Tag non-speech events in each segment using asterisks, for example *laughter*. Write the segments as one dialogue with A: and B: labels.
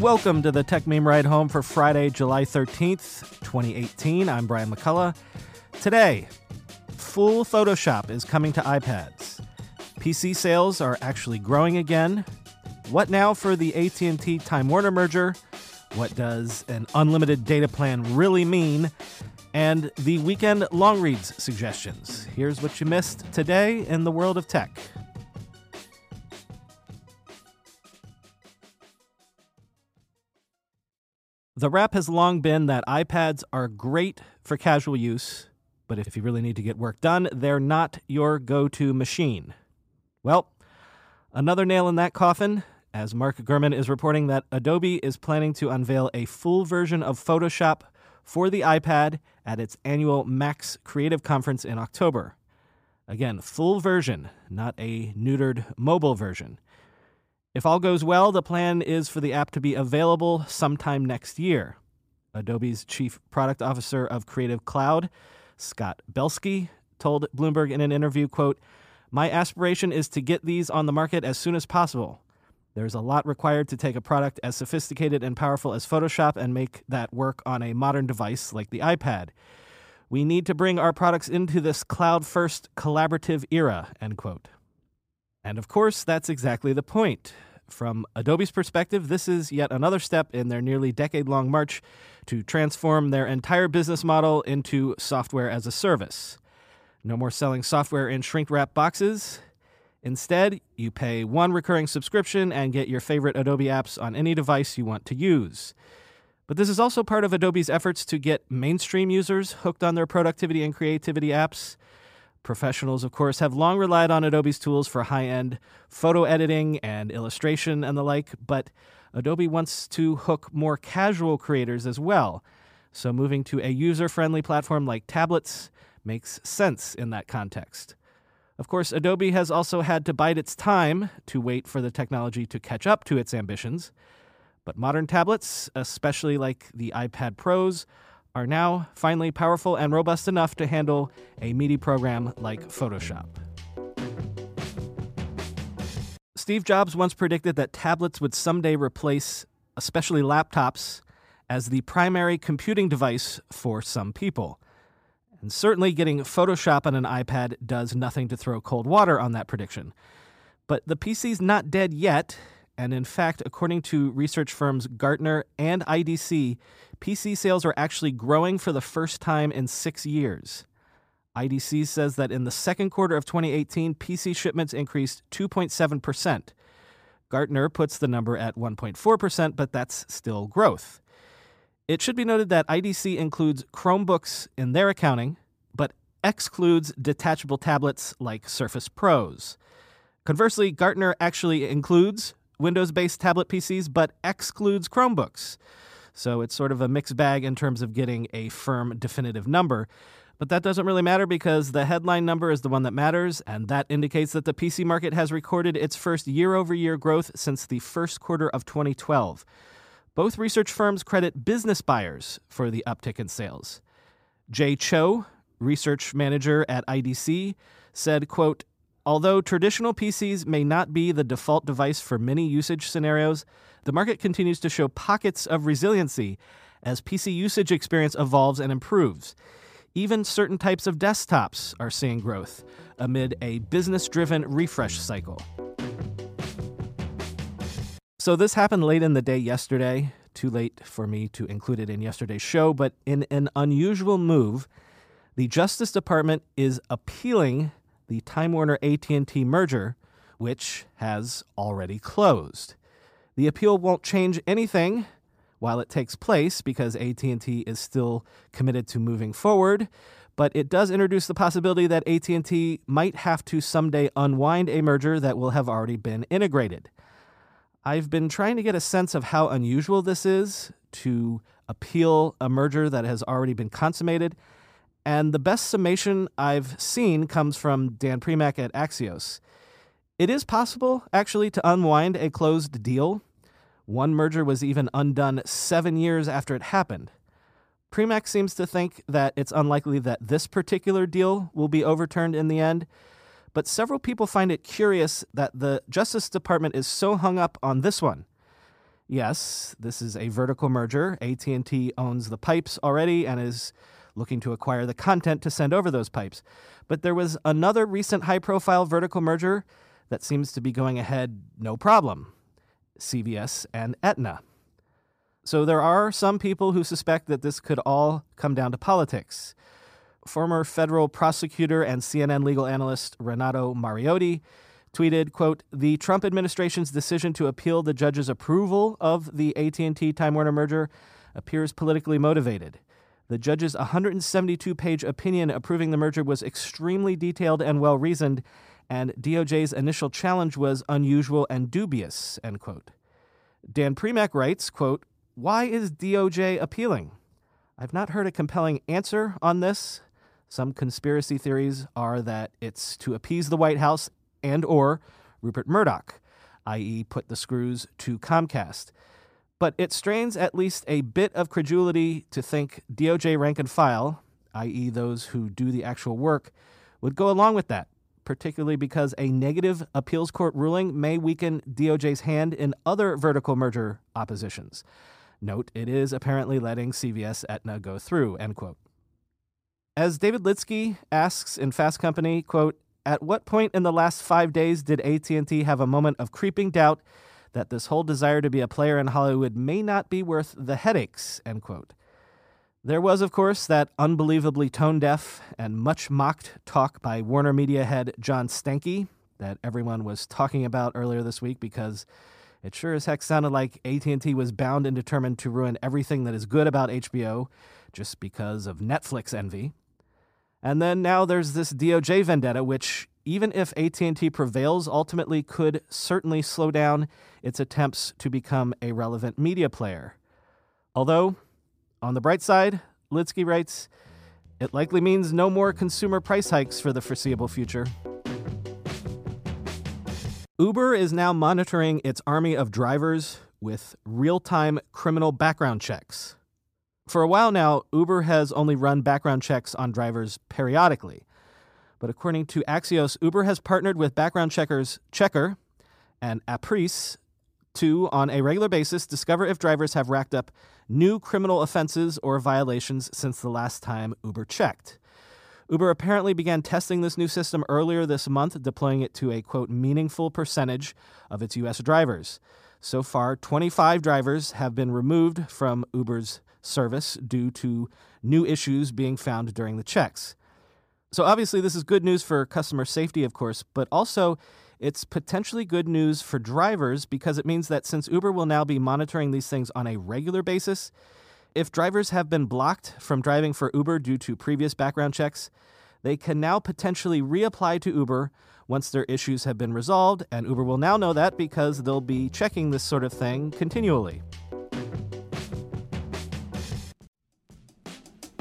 A: Welcome to the Techmeme Ride Home for Friday, July 13th, 2018. I'm Brian McCullough. Today, full Photoshop is coming to iPads. PC sales are actually growing again. What now for the AT&T Time Warner merger? What does an unlimited data plan really mean? And the weekend long reads suggestions. Here's what you missed today in the world of tech. The rap has long been that iPads are great for casual use, but if you really need to get work done, they're not your go to machine. Well, another nail in that coffin, as Mark Gurman is reporting that Adobe is planning to unveil a full version of Photoshop for the iPad at its annual Max Creative Conference in October. Again, full version, not a neutered mobile version. If all goes well, the plan is for the app to be available sometime next year. Adobe's chief product officer of Creative Cloud, Scott Belsky, told Bloomberg in an interview, quote, "My aspiration is to get these on the market as soon as possible. There's a lot required to take a product as sophisticated and powerful as Photoshop and make that work on a modern device like the iPad. We need to bring our products into this cloud-first collaborative era." End quote. And of course, that's exactly the point. From Adobe's perspective, this is yet another step in their nearly decade long march to transform their entire business model into software as a service. No more selling software in shrink wrap boxes. Instead, you pay one recurring subscription and get your favorite Adobe apps on any device you want to use. But this is also part of Adobe's efforts to get mainstream users hooked on their productivity and creativity apps. Professionals, of course, have long relied on Adobe's tools for high end photo editing and illustration and the like, but Adobe wants to hook more casual creators as well. So moving to a user friendly platform like tablets makes sense in that context. Of course, Adobe has also had to bide its time to wait for the technology to catch up to its ambitions. But modern tablets, especially like the iPad Pros, are now finally powerful and robust enough to handle a meaty program like Photoshop. Steve Jobs once predicted that tablets would someday replace, especially laptops, as the primary computing device for some people. And certainly getting Photoshop on an iPad does nothing to throw cold water on that prediction. But the PC's not dead yet, and in fact, according to research firms Gartner and IDC, PC sales are actually growing for the first time in six years. IDC says that in the second quarter of 2018, PC shipments increased 2.7%. Gartner puts the number at 1.4%, but that's still growth. It should be noted that IDC includes Chromebooks in their accounting, but excludes detachable tablets like Surface Pros. Conversely, Gartner actually includes Windows based tablet PCs, but excludes Chromebooks. So it's sort of a mixed bag in terms of getting a firm, definitive number. But that doesn't really matter because the headline number is the one that matters, and that indicates that the PC market has recorded its first year over year growth since the first quarter of 2012. Both research firms credit business buyers for the uptick in sales. Jay Chou, research manager at IDC, said, quote, Although traditional PCs may not be the default device for many usage scenarios, the market continues to show pockets of resiliency as PC usage experience evolves and improves. Even certain types of desktops are seeing growth amid a business driven refresh cycle. So, this happened late in the day yesterday. Too late for me to include it in yesterday's show, but in an unusual move, the Justice Department is appealing the Time Warner AT&T merger, which has already closed. The appeal won't change anything while it takes place because AT&T is still committed to moving forward, but it does introduce the possibility that AT&T might have to someday unwind a merger that will have already been integrated. I've been trying to get a sense of how unusual this is to appeal a merger that has already been consummated. And the best summation I've seen comes from Dan Primack at Axios. It is possible, actually, to unwind a closed deal. One merger was even undone seven years after it happened. Primack seems to think that it's unlikely that this particular deal will be overturned in the end, but several people find it curious that the Justice Department is so hung up on this one. Yes, this is a vertical merger. AT&T owns the pipes already and is looking to acquire the content to send over those pipes. But there was another recent high-profile vertical merger that seems to be going ahead no problem. CVS and Aetna. So there are some people who suspect that this could all come down to politics. Former federal prosecutor and CNN legal analyst Renato Mariotti tweeted, quote, "The Trump administration's decision to appeal the judge's approval of the AT&T Time Warner merger appears politically motivated. The judge's 172-page opinion approving the merger was extremely detailed and well-reasoned, and DOJ's initial challenge was unusual and dubious." End quote. Dan Primack writes, quote, why is DOJ appealing? I've not heard a compelling answer on this. Some conspiracy theories are that it's to appease the White House and or Rupert Murdoch, i.e. put the screws to Comcast. But it strains at least a bit of credulity to think DOJ rank and file, i.e. those who do the actual work, would go along with that, particularly because a negative appeals court ruling may weaken DOJ's hand in other vertical merger oppositions. Note, it is apparently letting CVS Aetna go through, end quote. As David Lidsky asks in Fast Company, quote, at what point in the last five days did AT&T have a moment of creeping doubt that this whole desire to be a player in Hollywood may not be worth the headaches, end quote. There was, of course, that unbelievably tone deaf and much mocked talk by Warner Media head John Stankey that everyone was talking about earlier this week because it sure as heck sounded like AT&T was bound and determined to ruin everything that is good about HBO just because of Netflix envy. And then now there's this DOJ vendetta which even if AT&T prevails ultimately could certainly slow down its attempts to become a relevant media player. Although on the bright side, Lidsky writes, it likely means no more consumer price hikes for the foreseeable future. Uber is now monitoring its army of drivers with real time criminal background checks. For a while now, Uber has only run background checks on drivers periodically. But according to Axios, Uber has partnered with background checkers Checkr and Appriss to, on a regular basis, discover if drivers have racked up new criminal offenses or violations since the last time Uber checked. Uber apparently began testing this new system earlier this month, deploying it to a quote meaningful percentage of its US drivers. So far, 25 drivers have been removed from Uber's service due to new issues being found during the checks. So, obviously, this is good news for customer safety, of course, but also it's potentially good news for drivers because it means that since Uber will now be monitoring these things on a regular basis, if drivers have been blocked from driving for Uber due to previous background checks, they can now potentially reapply to Uber once their issues have been resolved, and Uber will now know that because they'll be checking this sort of thing continually.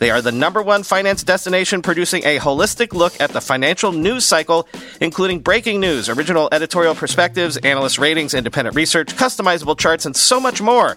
B: They are the number one finance destination producing a holistic look at the financial news cycle, including breaking news, original editorial perspectives, analyst ratings, independent research, customizable charts, and so much more.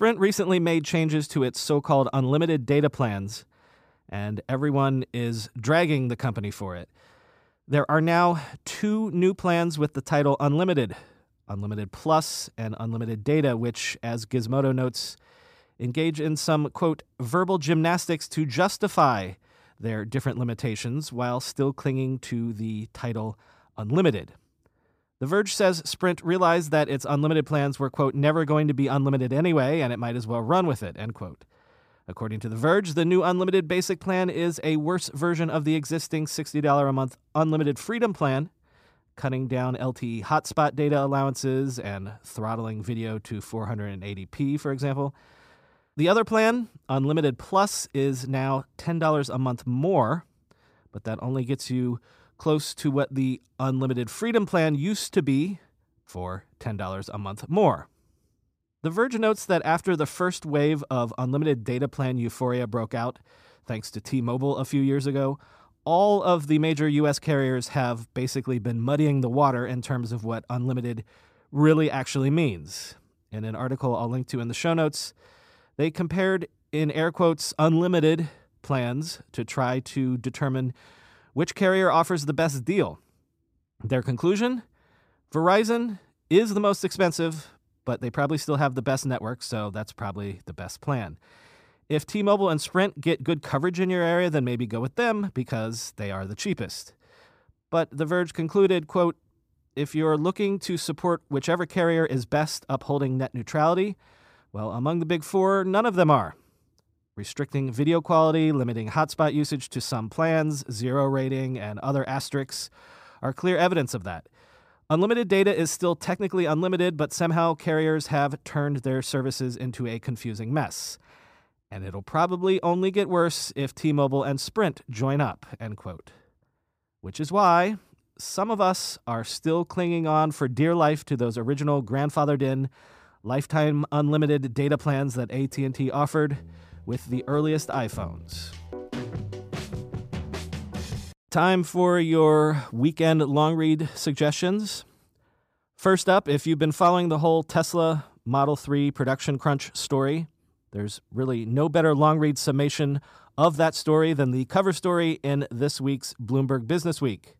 A: Sprint recently made changes to its so called unlimited data plans, and everyone is dragging the company for it. There are now two new plans with the title Unlimited Unlimited Plus and Unlimited Data, which, as Gizmodo notes, engage in some, quote, verbal gymnastics to justify their different limitations while still clinging to the title Unlimited. The Verge says Sprint realized that its unlimited plans were, quote, never going to be unlimited anyway, and it might as well run with it, end quote. According to The Verge, the new unlimited basic plan is a worse version of the existing $60 a month unlimited freedom plan, cutting down LTE hotspot data allowances and throttling video to 480p, for example. The other plan, Unlimited Plus, is now $10 a month more, but that only gets you close to what the Unlimited Freedom plan used to be for $10 a month more. The Verge notes that after the first wave of unlimited data plan euphoria broke out, thanks to T Mobile a few years ago, all of the major US carriers have basically been muddying the water in terms of what unlimited really actually means. In an article I'll link to in the show notes, they compared, in air quotes, unlimited plans to try to determine which carrier offers the best deal. Their conclusion Verizon is the most expensive, but they probably still have the best network, so that's probably the best plan. If T Mobile and Sprint get good coverage in your area, then maybe go with them because they are the cheapest. But The Verge concluded, quote, if you're looking to support whichever carrier is best upholding net neutrality, well, among the big four, none of them are. Restricting video quality, limiting hotspot usage to some plans, zero rating, and other asterisks are clear evidence of that. Unlimited data is still technically unlimited, but somehow carriers have turned their services into a confusing mess. And it'll probably only get worse if T Mobile and Sprint join up. End quote. Which is why some of us are still clinging on for dear life to those original grandfathered in lifetime unlimited data plans that AT&T offered with the earliest iPhones. Time for your weekend long read suggestions. First up, if you've been following the whole Tesla Model 3 production crunch story, there's really no better long read summation of that story than the cover story in this week's Bloomberg Business Week.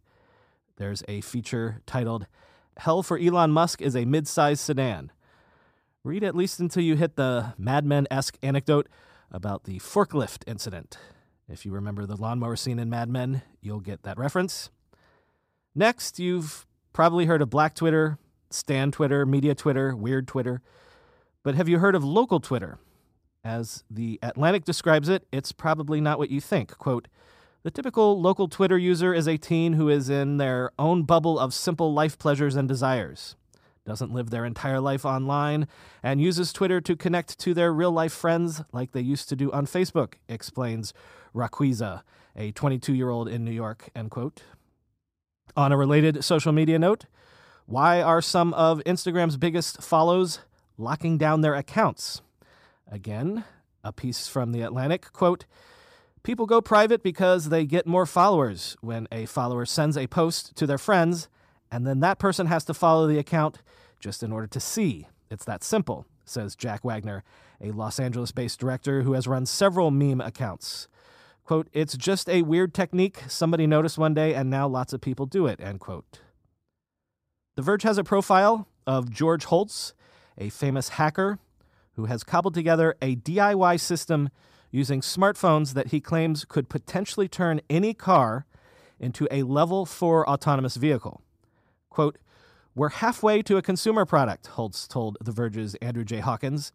A: There's a feature titled Hell for Elon Musk is a mid sized sedan. Read at least until you hit the Mad Men esque anecdote about the forklift incident. If you remember the lawnmower scene in Mad Men, you'll get that reference. Next, you've probably heard of Black Twitter, Stan Twitter, Media Twitter, Weird Twitter. But have you heard of local Twitter? As The Atlantic describes it, it's probably not what you think. Quote, the typical local Twitter user is a teen who is in their own bubble of simple life pleasures and desires doesn't live their entire life online, and uses Twitter to connect to their real life friends like they used to do on Facebook, explains Raquiza, a 22 year old in New York. End quote. On a related social media note, why are some of Instagram's biggest follows locking down their accounts? Again, a piece from The Atlantic quote, People go private because they get more followers. When a follower sends a post to their friends, and then that person has to follow the account just in order to see. It's that simple. says Jack Wagner, a Los Angeles based director who has run several meme accounts. Quote, it's just a weird technique somebody noticed one day and now lots of people do it, end quote. The Verge has a profile of George Hotz, a famous hacker who has cobbled together a DIY system using smartphones that he claims could potentially turn any car into a level 4 autonomous vehicle. Quote, We're halfway to a consumer product, Hotz told The Verge's Andrew J. Hawkins.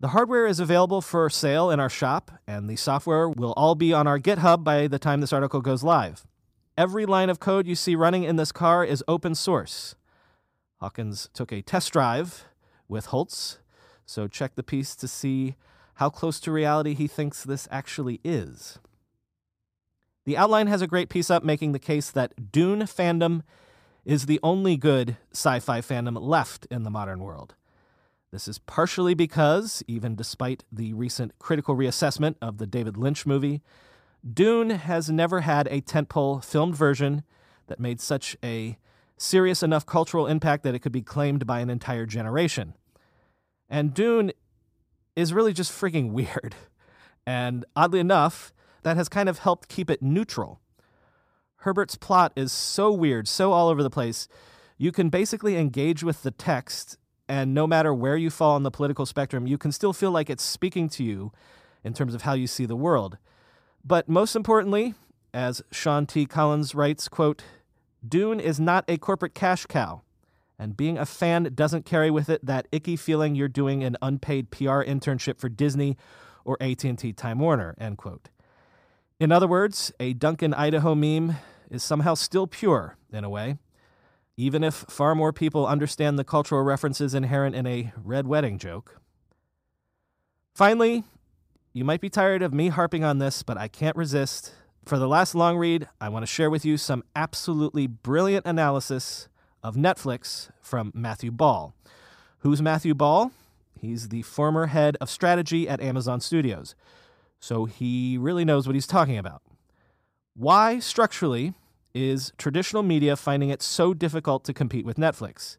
A: The hardware is available for sale in our shop, and the software will all be on our GitHub by the time this article goes live. Every line of code you see running in this car is open source. Hawkins took a test drive with Hotz, so check the piece to see how close to reality he thinks this actually is. The outline has a great piece up making the case that Dune fandom is the only good sci fi fandom left in the modern world. This is partially because, even despite the recent critical reassessment of the David Lynch movie, Dune has never had a tentpole filmed version that made such a serious enough cultural impact that it could be claimed by an entire generation. And Dune is really just freaking *laughs* weird. And oddly enough, that has kind of helped keep it neutral. Herbert's plot is so weird, so all over the place. You can basically engage with the text, and no matter where you fall on the political spectrum, you can still feel like it's speaking to you in terms of how you see the world. But most importantly, as Sean T. Collins writes, quote, Dune is not a corporate cash cow, and being a fan doesn't carry with it that icky feeling you're doing an unpaid PR internship for Disney or AT&T Time Warner, end quote. In other words, a Duncan Idaho meme is somehow still pure, in a way, even if far more people understand the cultural references inherent in a red wedding joke. Finally, you might be tired of me harping on this, but I can't resist. For the last long read, I want to share with you some absolutely brilliant analysis of Netflix from Matthew Ball. Who's Matthew Ball? He's the former head of strategy at Amazon Studios so he really knows what he's talking about. Why, structurally, is traditional media finding it so difficult to compete with Netflix?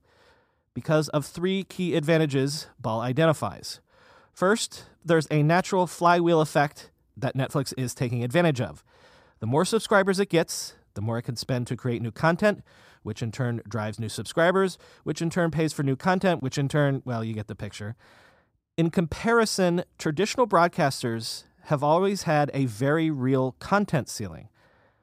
A: Because of three key advantages Ball identifies. First, there's a natural flywheel effect that Netflix is taking advantage of. The more subscribers it gets, the more it can spend to create new content, which in turn drives new subscribers, which in turn pays for new content, which in turn, well, you get the picture. In comparison, traditional broadcasters have always had a very real content ceiling.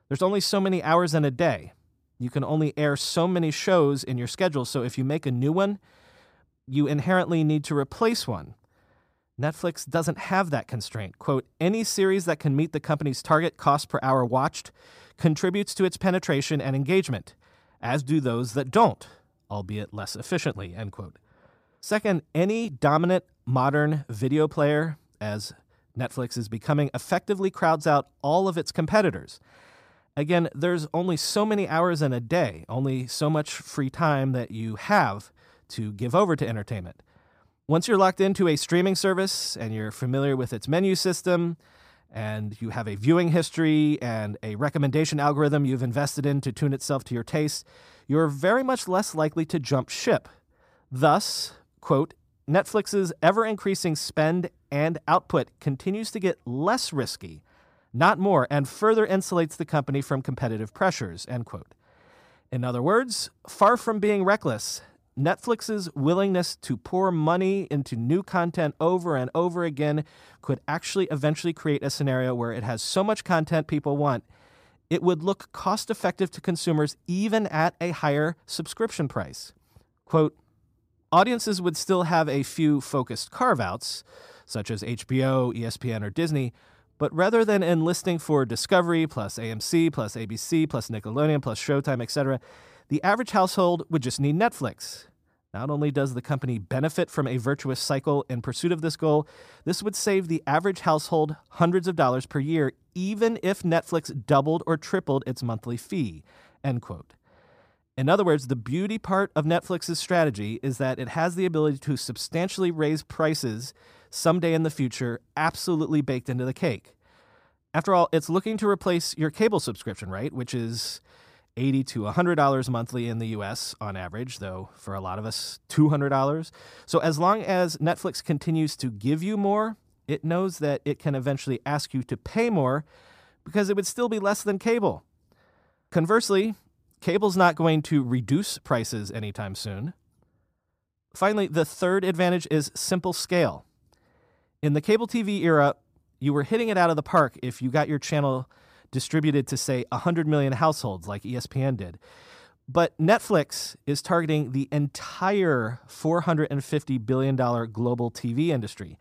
A: There's only so many hours in a day. You can only air so many shows in your schedule, so if you make a new one, you inherently need to replace one. Netflix doesn't have that constraint. Quote, any series that can meet the company's target cost per hour watched contributes to its penetration and engagement, as do those that don't, albeit less efficiently, end quote. Second, any dominant modern video player, as Netflix is becoming effectively crowds out all of its competitors. Again, there's only so many hours in a day, only so much free time that you have to give over to entertainment. Once you're locked into a streaming service and you're familiar with its menu system, and you have a viewing history and a recommendation algorithm you've invested in to tune itself to your taste, you're very much less likely to jump ship. Thus, quote, Netflix's ever increasing spend and output continues to get less risky, not more, and further insulates the company from competitive pressures. End quote. In other words, far from being reckless, Netflix's willingness to pour money into new content over and over again could actually eventually create a scenario where it has so much content people want, it would look cost effective to consumers even at a higher subscription price. Quote, Audiences would still have a few focused carve outs, such as HBO, ESPN, or Disney, but rather than enlisting for Discovery plus AMC plus ABC plus Nickelodeon plus Showtime, etc., the average household would just need Netflix. Not only does the company benefit from a virtuous cycle in pursuit of this goal, this would save the average household hundreds of dollars per year, even if Netflix doubled or tripled its monthly fee. End quote. In other words, the beauty part of Netflix's strategy is that it has the ability to substantially raise prices someday in the future, absolutely baked into the cake. After all, it's looking to replace your cable subscription, right? Which is 80 to $100 monthly in the US on average, though for a lot of us, $200. So as long as Netflix continues to give you more, it knows that it can eventually ask you to pay more because it would still be less than cable. Conversely, cable's not going to reduce prices anytime soon. Finally, the third advantage is simple scale. In the cable TV era, you were hitting it out of the park if you got your channel distributed to, say, 100 million households like ESPN did. But Netflix is targeting the entire $450 billion global TV industry.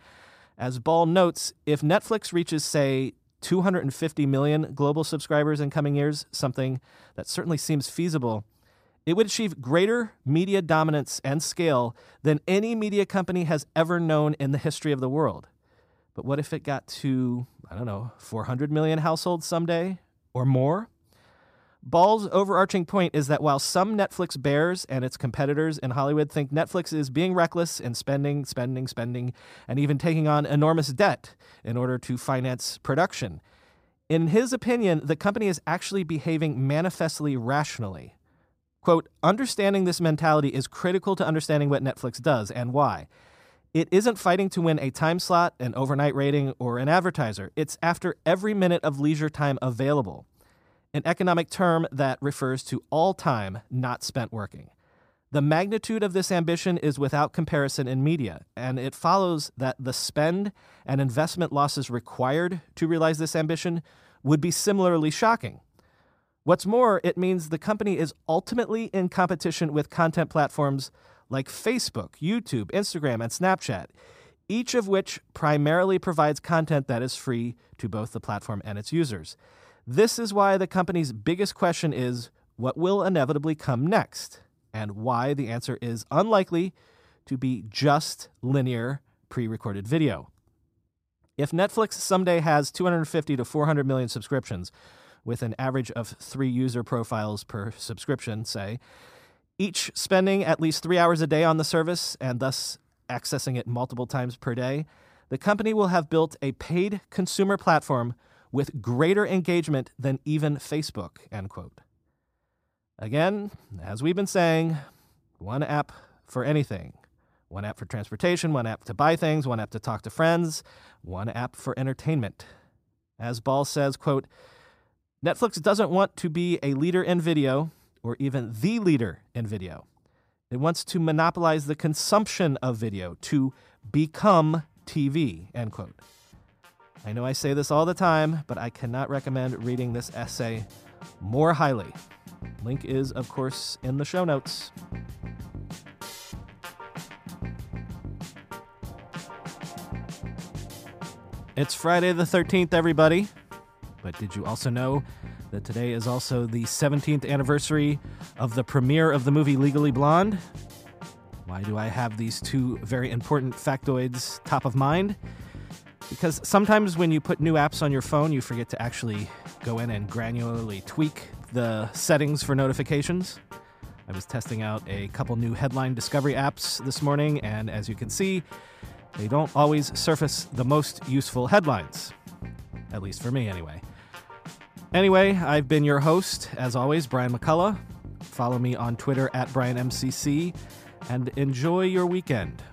A: As Ball notes, if Netflix reaches, say, 250 million global subscribers in coming years, something that certainly seems feasible, it would achieve greater media dominance and scale than any media company has ever known in the history of the world. But what if it got to, I don't know, 400 million households someday or more? Ball's overarching point is that while some Netflix bears and its competitors in Hollywood think Netflix is being reckless in spending, spending, spending, and even taking on enormous debt in order to finance production, in his opinion, the company is actually behaving manifestly rationally. Quote, understanding this mentality is critical to understanding what Netflix does and why. It isn't fighting to win a time slot, an overnight rating, or an advertiser. It's after every minute of leisure time available, an economic term that refers to all time not spent working. The magnitude of this ambition is without comparison in media, and it follows that the spend and investment losses required to realize this ambition would be similarly shocking. What's more, it means the company is ultimately in competition with content platforms like Facebook, YouTube, Instagram, and Snapchat, each of which primarily provides content that is free to both the platform and its users. This is why the company's biggest question is what will inevitably come next, and why the answer is unlikely to be just linear pre recorded video. If Netflix someday has 250 to 400 million subscriptions, with an average of three user profiles per subscription, say, each spending at least three hours a day on the service and thus accessing it multiple times per day, the company will have built a paid consumer platform with greater engagement than even Facebook. End quote. Again, as we've been saying, one app for anything. One app for transportation, one app to buy things, one app to talk to friends, one app for entertainment. As Ball says, quote, Netflix doesn't want to be a leader in video, or even the leader in video. It wants to monopolize the consumption of video to become TV, end quote. I know I say this all the time, but I cannot recommend reading this essay more highly. Link is, of course, in the show notes. It's Friday the 13th, everybody. But did you also know that today is also the 17th anniversary of the premiere of the movie Legally Blonde. Why do I have these two very important factoids top of mind? Because sometimes when you put new apps on your phone, you forget to actually go in and granularly tweak the settings for notifications. I was testing out a couple new headline discovery apps this morning, and as you can see, they don't always surface the most useful headlines. At least for me, anyway. Anyway, I've been your host, as always, Brian McCullough. Follow me on Twitter at BrianMCC and enjoy your weekend.